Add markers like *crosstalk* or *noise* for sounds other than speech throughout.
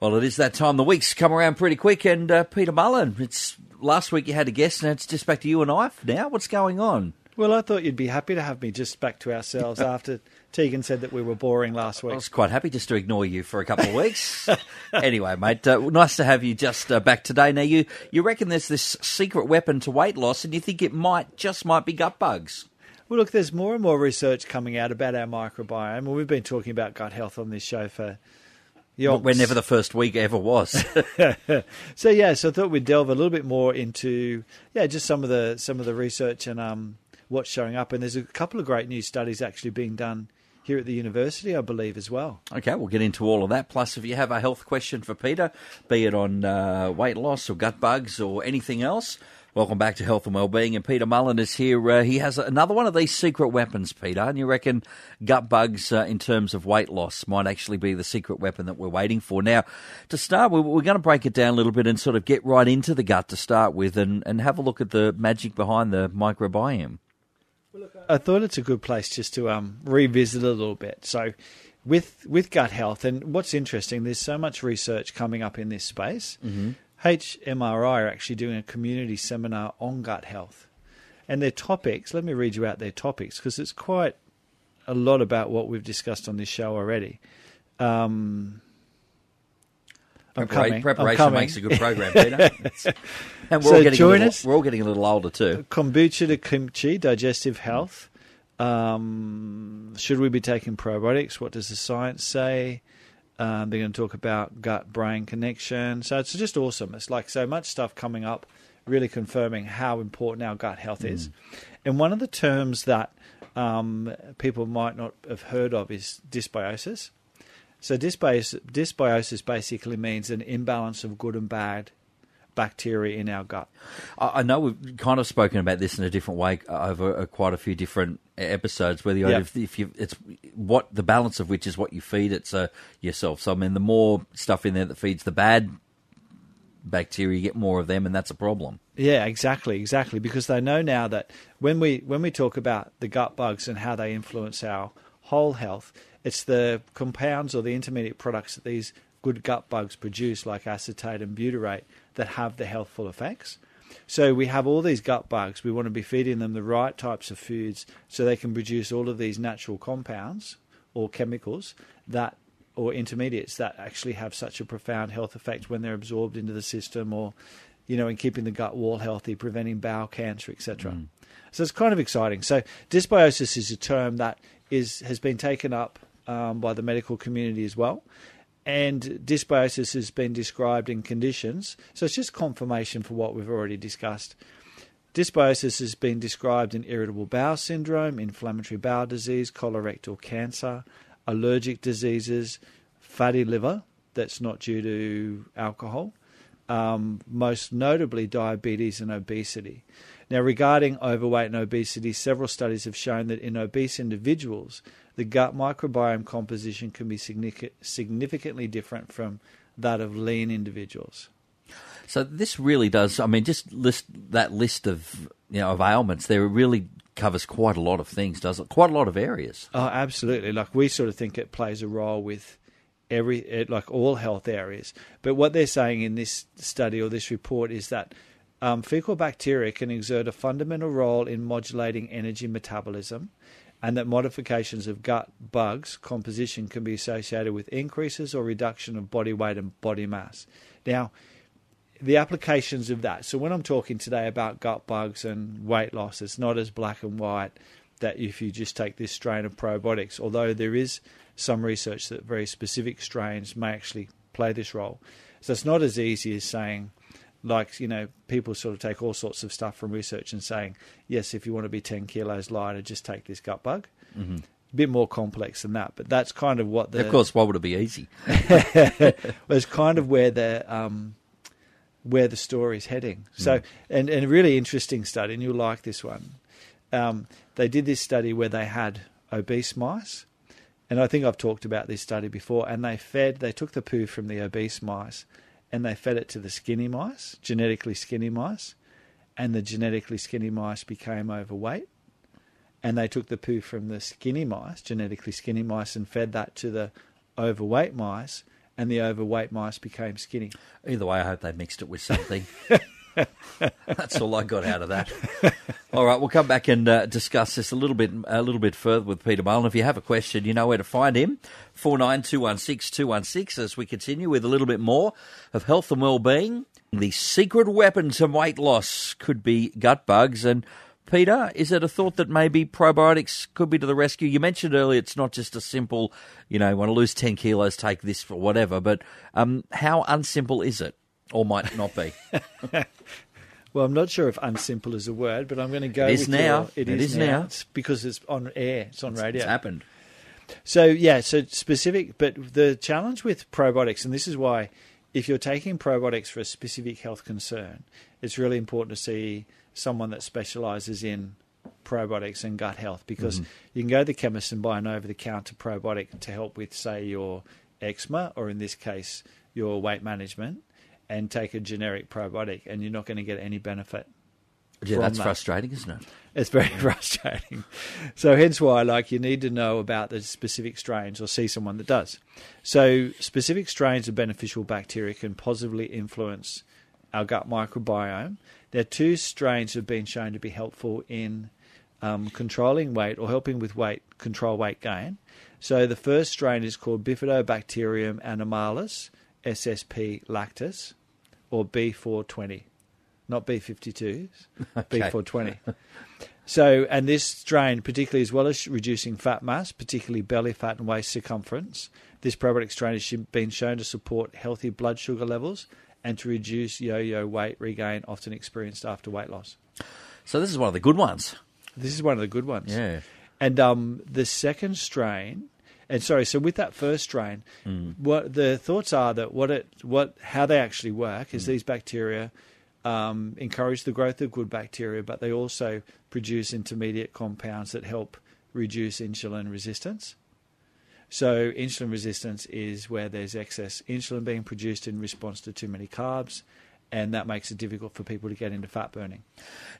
Well, it is that time. The week's come around pretty quick, and uh, Peter Mullen, it's last week you had a guest, and it's just back to you and I now. What's going on? Well, I thought you'd be happy to have me just back to ourselves *laughs* after Tegan said that we were boring last week. I was quite happy just to ignore you for a couple of weeks. *laughs* anyway, mate, uh, nice to have you just uh, back today. Now, you, you reckon there's this secret weapon to weight loss, and you think it might just might be gut bugs. Well, look, there's more and more research coming out about our microbiome. Well, we've been talking about gut health on this show for yonks. Whenever the first week ever was. *laughs* *laughs* so yeah, so I thought we'd delve a little bit more into yeah, just some of the some of the research and um, what's showing up. And there's a couple of great new studies actually being done here at the university, I believe, as well. Okay, we'll get into all of that. Plus, if you have a health question for Peter, be it on uh, weight loss or gut bugs or anything else, welcome back to Health and Wellbeing. And Peter Mullen is here. Uh, he has another one of these secret weapons, Peter. And you reckon gut bugs, uh, in terms of weight loss, might actually be the secret weapon that we're waiting for. Now, to start, we're, we're going to break it down a little bit and sort of get right into the gut to start with and, and have a look at the magic behind the microbiome. I thought it's a good place just to um, revisit a little bit. So, with with gut health, and what's interesting, there's so much research coming up in this space. Mm-hmm. HMRI are actually doing a community seminar on gut health, and their topics. Let me read you out their topics because it's quite a lot about what we've discussed on this show already. Um, I'm Prepara- coming. Preparation I'm coming. makes a good program, Peter. *laughs* And we're, So all getting a join little, us. we're all getting a little older too. kombucha to kimchi, digestive health. Um, should we be taking probiotics? What does the science say? Um, they're going to talk about gut brain connection. So it's just awesome. It's like so much stuff coming up, really confirming how important our gut health is. And one of the terms that um, people might not have heard of is dysbiosis. So dysbiosis, dysbiosis basically means an imbalance of good and bad bacteria in our gut. I know we've kind of spoken about this in a different way over uh, quite a few different episodes. Whether Yep. if, if you, it's what the balance of which is what you feed it so yourself. So I mean, the more stuff in there that feeds the bad bacteria, you get more of them, and that's a problem. Yeah, exactly, exactly. Because they know now that when we when we talk about the gut bugs and how they influence our whole health, it's the compounds or the intermediate products that these good gut bugs produce, like acetate and butyrate, that have the healthful effects. So we have all these gut bugs. We want to be feeding them the right types of foods so they can produce all of these natural compounds or chemicals that or intermediates that actually have such a profound health effect when they're absorbed into the system or you know in keeping the gut wall healthy preventing bowel cancer etc so it's kind of exciting so dysbiosis is a term that is has been taken up um, by the medical community as well and dysbiosis has been described in conditions so it's just confirmation for what we've already discussed Dysbiosis has been described in irritable bowel syndrome, inflammatory bowel disease, colorectal cancer, allergic diseases, fatty liver that's not due to alcohol, um, most notably diabetes and obesity. Now, regarding overweight and obesity, several studies have shown that in obese individuals, the gut microbiome composition can be significantly different from that of lean individuals. So this really does. I mean, just list that list of you know of ailments. There really covers quite a lot of things, does it? Quite a lot of areas. Oh, absolutely. Like we sort of think it plays a role with every, like all health areas. But what they're saying in this study or this report is that um, fecal bacteria can exert a fundamental role in modulating energy metabolism, and that modifications of gut bugs composition can be associated with increases or reduction of body weight and body mass. Now, the applications of that. So when I'm talking today about gut bugs and weight loss, it's not as black and white that if you just take this strain of probiotics, although there is some research that very specific strains may actually play this role. So it's not as easy as saying, like, you know, people sort of take all sorts of stuff from research and saying, yes, if you want to be 10 kilos lighter, just take this gut bug. Mm-hmm. A bit more complex than that, but that's kind of what the of course, why would it be easy? *laughs* was kind of where the um, where the story's heading. So, and, and a really interesting study, and you'll like this one. Um, they did this study where they had obese mice, and I think I've talked about this study before. And they fed, they took the poo from the obese mice, and they fed it to the skinny mice, genetically skinny mice, and the genetically skinny mice became overweight. And they took the poo from the skinny mice, genetically skinny mice, and fed that to the overweight mice, and the overweight mice became skinny. Either way, I hope they mixed it with something. *laughs* *laughs* That's all I got out of that. All right, we'll come back and uh, discuss this a little bit a little bit further with Peter Mullen. If you have a question, you know where to find him. Four nine two one six two one six. As we continue with a little bit more of health and well-being, the secret weapon to weight loss could be gut bugs. And Peter, is it a thought that maybe probiotics could be to the rescue? You mentioned earlier it's not just a simple, you know, want to lose ten kilos, take this for whatever. But um, how unsimple is it? Or might not be. *laughs* well, I'm not sure if "unsimple" is a word, but I'm going to go. It is with now. Your, it, it is, is now. now. It's because it's on air. It's on it's, radio. It's happened. So yeah, so specific. But the challenge with probiotics, and this is why, if you're taking probiotics for a specific health concern, it's really important to see someone that specialises in probiotics and gut health because mm-hmm. you can go to the chemist and buy an over-the-counter probiotic to help with, say, your eczema, or in this case, your weight management and take a generic probiotic, and you're not going to get any benefit. Yeah, that's that. frustrating, isn't it? It's very *laughs* frustrating. So, hence why, like, you need to know about the specific strains or see someone that does. So, specific strains of beneficial bacteria can positively influence our gut microbiome. There are two strains that have been shown to be helpful in um, controlling weight or helping with weight control weight gain. So, the first strain is called Bifidobacterium animalis, SSP lactis or B420, not B52s, *laughs* okay. B420. so, and this strain, particularly as well as reducing fat mass, particularly belly fat and waist circumference, this probiotic strain has been shown to support healthy blood sugar levels and to reduce yo-yo weight regain often experienced after weight loss. So this is one of the good ones. This is one of the good ones. Yeah. And um, the second strain and sorry, so with that first strain, mm. what the thoughts are that what it what how they actually work is mm. these bacteria um, encourage the growth of good bacteria, but they also produce intermediate compounds that help reduce insulin resistance. So insulin resistance is where there's excess insulin being produced in response to too many carbs, and that makes it difficult for people to get into fat burning.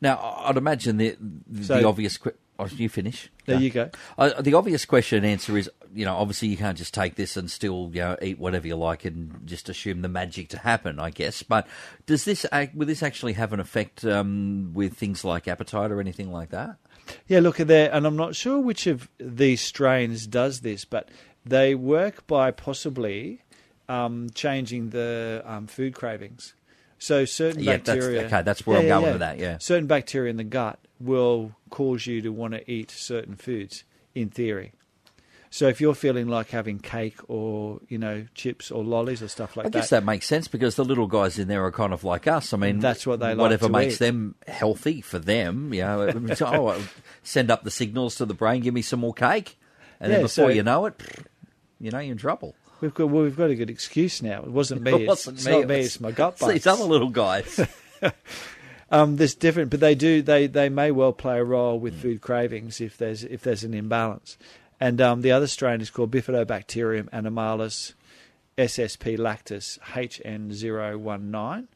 Now, I'd imagine the the, so, the obvious. Oh, you finish. There you go. Uh, the obvious question and answer is, you know, obviously you can't just take this and still, you know, eat whatever you like and just assume the magic to happen. I guess, but does this act, will this actually have an effect um, with things like appetite or anything like that? Yeah, look at there, and I'm not sure which of these strains does this, but they work by possibly um, changing the um, food cravings. So certain yeah, bacteria. That's, okay, that's where yeah, I'm going yeah, with that. Yeah, certain bacteria in the gut will cause you to want to eat certain foods. In theory, so if you're feeling like having cake or you know chips or lollies or stuff like that, I guess that makes sense because the little guys in there are kind of like us. I mean, that's what they whatever like makes eat. them healthy for them. You know, oh, send up the signals to the brain, give me some more cake, and yeah, then before so, you know it, you know you're in trouble. We've got well, we've got a good excuse now. It wasn't *laughs* me. It wasn't it's, me. It's not me. It's my gut bugs. *laughs* These other little guys. *laughs* um, there's different, but they do they they may well play a role with food cravings if there's if there's an imbalance. And um, the other strain is called Bifidobacterium animalis SSP lactis HN019.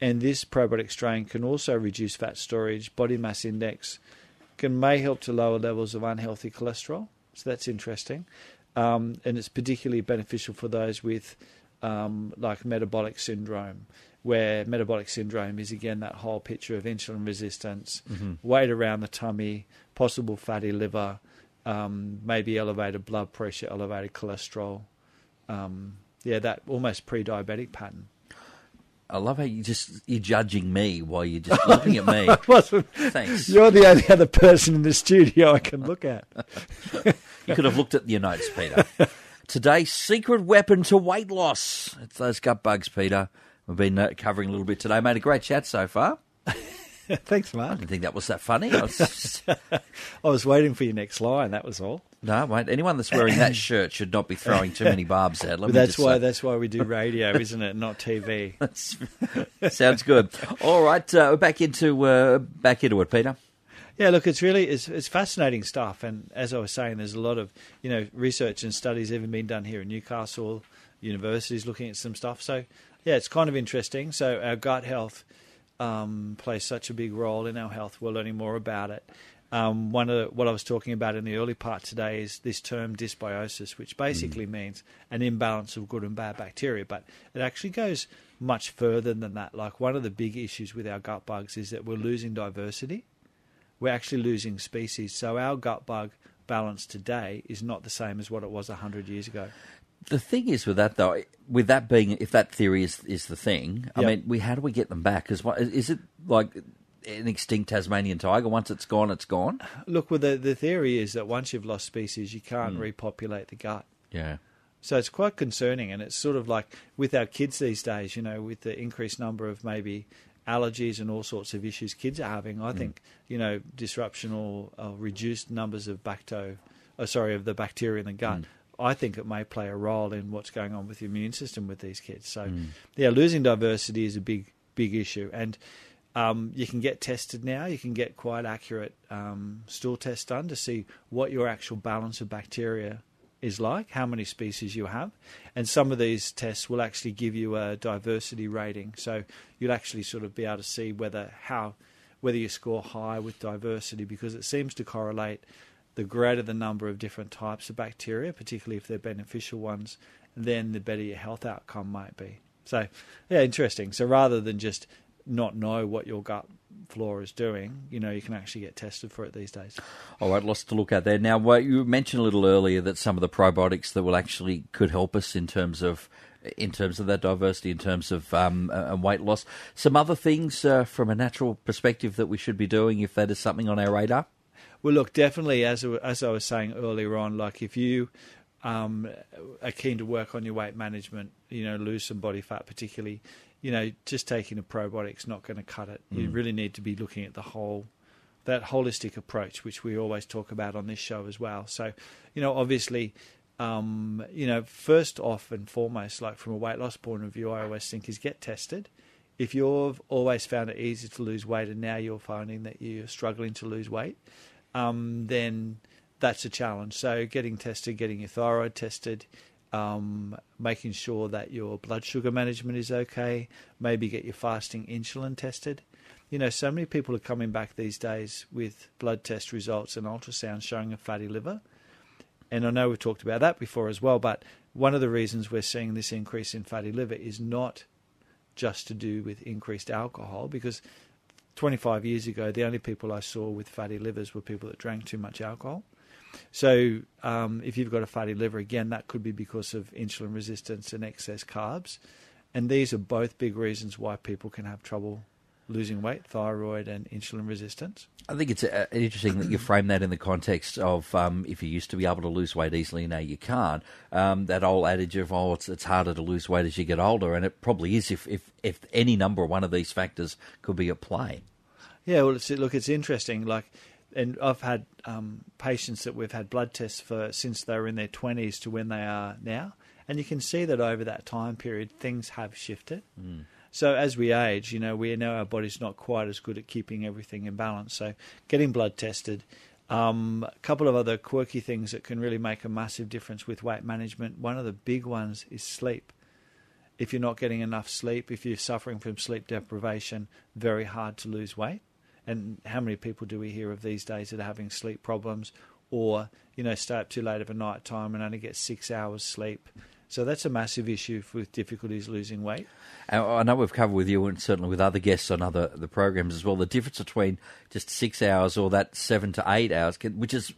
And this probiotic strain can also reduce fat storage, body mass index, can may help to lower levels of unhealthy cholesterol. So that's interesting. Um, and it's particularly beneficial for those with um, like metabolic syndrome, where metabolic syndrome is again that whole picture of insulin resistance, mm-hmm. weight around the tummy, possible fatty liver, um, maybe elevated blood pressure, elevated cholesterol. Um, yeah, that almost pre-diabetic pattern. I love how you just you're judging me while you're just *laughs* looking at me. Thanks. You're the only other person in the studio I can look at. *laughs* you could have looked at your notes, Peter. Today's secret weapon to weight loss. It's those gut bugs, Peter. We've been uh, covering a little bit today. Made a great chat so far. *laughs* Thanks, Mark. I didn't think that was that funny. I was, just... I was waiting for your next line. That was all. No, wait. Anyone that's wearing that *laughs* shirt should not be throwing too many barbs out. That's why. Say. That's why we do *laughs* radio, isn't it? Not TV. sounds good. All right, uh, back into uh, back into it, Peter. Yeah, look, it's really it's, it's fascinating stuff, and as I was saying, there's a lot of you know research and studies even been done here in Newcastle universities looking at some stuff. So yeah, it's kind of interesting. So our gut health um, plays such a big role in our health. We're learning more about it. Um, one of what I was talking about in the early part today is this term dysbiosis, which basically means an imbalance of good and bad bacteria, but it actually goes much further than that. Like one of the big issues with our gut bugs is that we're losing diversity. We're actually losing species. So our gut bug balance today is not the same as what it was 100 years ago. The thing is with that though, with that being, if that theory is is the thing, I Yep. mean, we how do we get them back? Is what is it like an extinct Tasmanian tiger? Once it's gone, it's gone. Look, well, the, the theory is that once you've lost species, you can't hmm. repopulate the gut. Yeah. So it's quite concerning, and it's sort of like with our kids these days, you know, with the increased number of maybe allergies and all sorts of issues kids are having. I hmm. think you know disruption or, or reduced numbers of bacto, oh, sorry, of the bacteria in the gut. Hmm. I think it may play a role in what's going on with the immune system with these kids. So, yeah, losing diversity is a big, big issue, and um, you can get tested now. You can get quite accurate um, stool tests done to see what your actual balance of bacteria is like, how many species you have, and some of these tests will actually give you a diversity rating. So you'll actually sort of be able to see whether how whether you score high with diversity because it seems to correlate the greater the number of different types of bacteria, particularly if they're beneficial ones, then the better your health outcome might be. So, yeah, interesting. So rather than just not know what your gut flora is doing, you know, you can actually get tested for it these days. All right, lots to look at there. Now, well, you mentioned a little earlier that some of the probiotics that will actually could help us in terms of in terms of that diversity, in terms of um, uh, and weight loss. Some other things uh, from a natural perspective that we should be doing if that is something on our radar. Well, look, definitely, as as I was saying earlier on, like if you um, are keen to work on your weight management, you know, lose some body fat, particularly, you know, just taking a probiotic's not going to cut it. You really need to be looking at the whole, that holistic approach, which we always talk about on this show as well. So, you know, obviously, um, you know, first off and foremost, like from a weight loss point of view, I always think is get tested. If you've always found it easy to lose weight and now you're finding that you're struggling to lose weight, um, then that's a challenge. So getting tested, getting your thyroid tested, um, making sure that your blood sugar management is okay, maybe get your fasting insulin tested. You know, so many people are coming back these days with blood test results and ultrasound showing a fatty liver. And I know we've talked about that before as well, but one of the reasons we're seeing this increase in fatty liver is not just to do with increased alcohol, because 25 years ago, the only people I saw with fatty livers were people that drank too much alcohol. So, um, if you've got a fatty liver, again, that could be because of insulin resistance and excess carbs. And these are both big reasons why people can have trouble losing weight thyroid and insulin resistance. I think it's uh, interesting that you *clears throat* frame that in the context of um, if you used to be able to lose weight easily, now you can't. Um, that old adage of oh, it's it's harder to lose weight as you get older, and it probably is if if, if any number of one of these factors could be at play. Yeah, well, it's, look, it's interesting. Like, and I've had um, patients that we've had blood tests for since they were in their twenties to when they are now, and you can see that over that time period, things have shifted. So as we age, you know, we know our body's not quite as good at keeping everything in balance. So getting blood tested. Um, a couple of other quirky things that can really make a massive difference with weight management. One of the big ones is sleep if you're not getting enough sleep, if you're suffering from sleep deprivation, very hard to lose weight. And how many people do we hear of these days that are having sleep problems or, you know, stay up too late of a night time and only get six hours sleep? So that's a massive issue with difficulties losing weight. And I know we've covered with you and certainly with other guests on other the programs as well. The difference between just six hours or that seven to eight hours, which is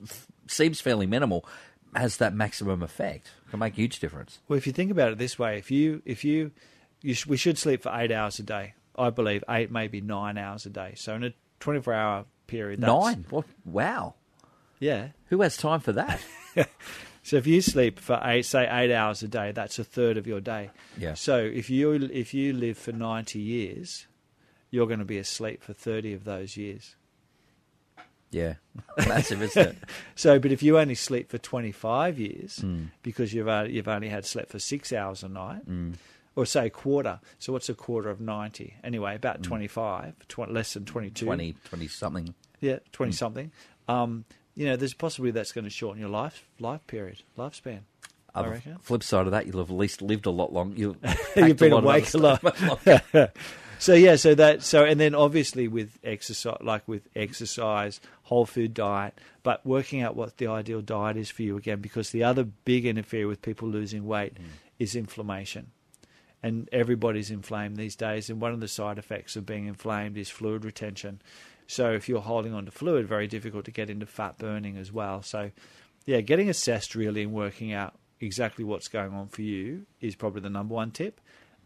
seems fairly minimal, has that maximum effect. It Can make a huge difference. Well, if you think about it this way, if you if you, you sh- we should sleep for eight hours a day. I believe eight, maybe nine hours a day. So in a 24 hour period, that's, Nine. What? Wow. yeah. Who has time for that? *laughs* So if you sleep for eight, say eight hours a day, that's a third of your day. Yeah. So if you if you live for 90 years, you're going to be asleep for 30 of those years. yeah. *laughs* Massive, isn't it? So, but if you only sleep for 25 years Mm. because you've only, you've only had slept for six hours a night, Mm. Or say a quarter. So what's a quarter of 90? Anyway, about mm. 25, tw- less than 22. 20, 20 something. Yeah, mm. 20 something. Um, you know, there's a possibility that's going to shorten your life life period, lifespan. I Other reckon. flip side of that, you'll have at least lived a lot longer. You'll *laughs* You've been awake a lot. Longer. *laughs* *laughs* So yeah, so that so and then obviously with exercise, like with exercise, whole food diet, but working out what the ideal diet is for you again, because the other big interfere with people losing weight mm. is inflammation. And everybody's inflamed these days, and one of the side effects of being inflamed is fluid retention. So if you're holding on to fluid, very difficult to get into fat burning as well. So yeah, getting assessed really and working out exactly what's going on for you is probably the number one tip.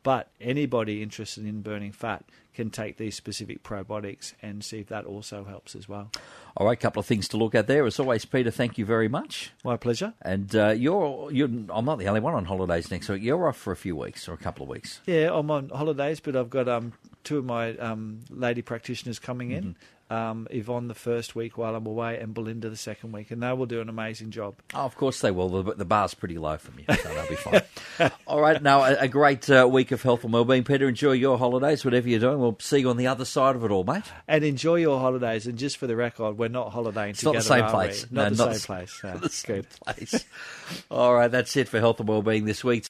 But anybody interested in burning fat can take these specific probiotics and see if that also helps as well. All right, a couple of things to look at there. As always, Peter, thank you very much. My pleasure. And uh, you're, you're, I'm not the only one on holidays next week. You're off for a few weeks or a couple of weeks. Yeah, I'm on holidays, but I've got um, two of my um, lady practitioners coming in. Um, Yvonne the first week while I'm away, and Belinda the second week, and they will do an amazing job. Oh, of course they will. The, the bar's pretty low for me, so they'll be fine. *laughs* All right, now a, a great uh, week of health and wellbeing. Peter, enjoy your holidays, whatever you're doing. We'll see you on the other side of it all, mate. And enjoy your holidays. And just for the record, we're not holidaying It's not together. the same are place. we? Not No, the not same place. *laughs* Yeah, the same good. place. All right, that's it for health and wellbeing this week.